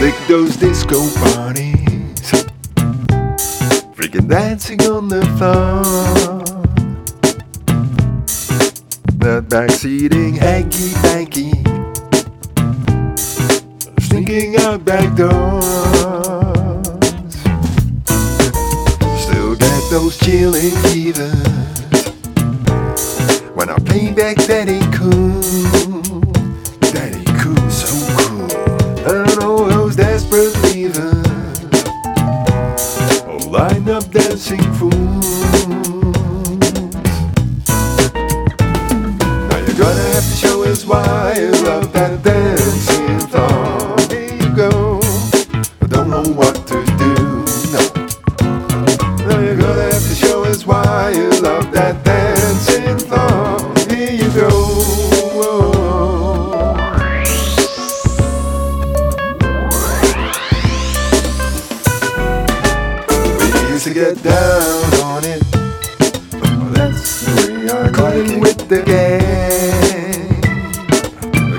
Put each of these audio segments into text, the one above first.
dig those disco parties. Freaking dancing on the floor. That backseating hanky panky. Sneaking out back doors. Still get those chilling fevers. When I play back Daddy Cool. All lined up dancing fools. Now you're gonna have to show us why you love that dancing floor. Here you go. I don't know what to do. No. Now you're gonna have to show us why you love that dancing floor. Here you go. Get down on it. That's the way I Calling with the gang.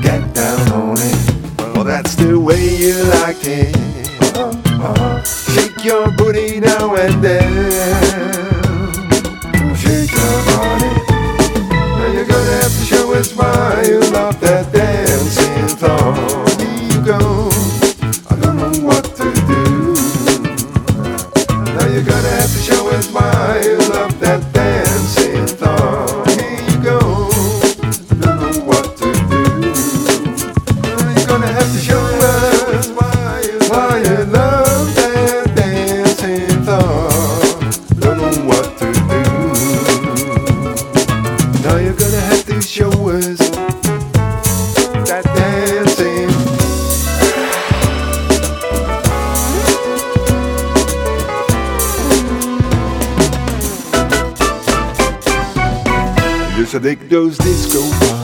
Get down on it. Well, that's the way you like it. Uh-huh. Shake your booty now and then. Now you're gonna have to show us that dancing. Used to dig those disco bars.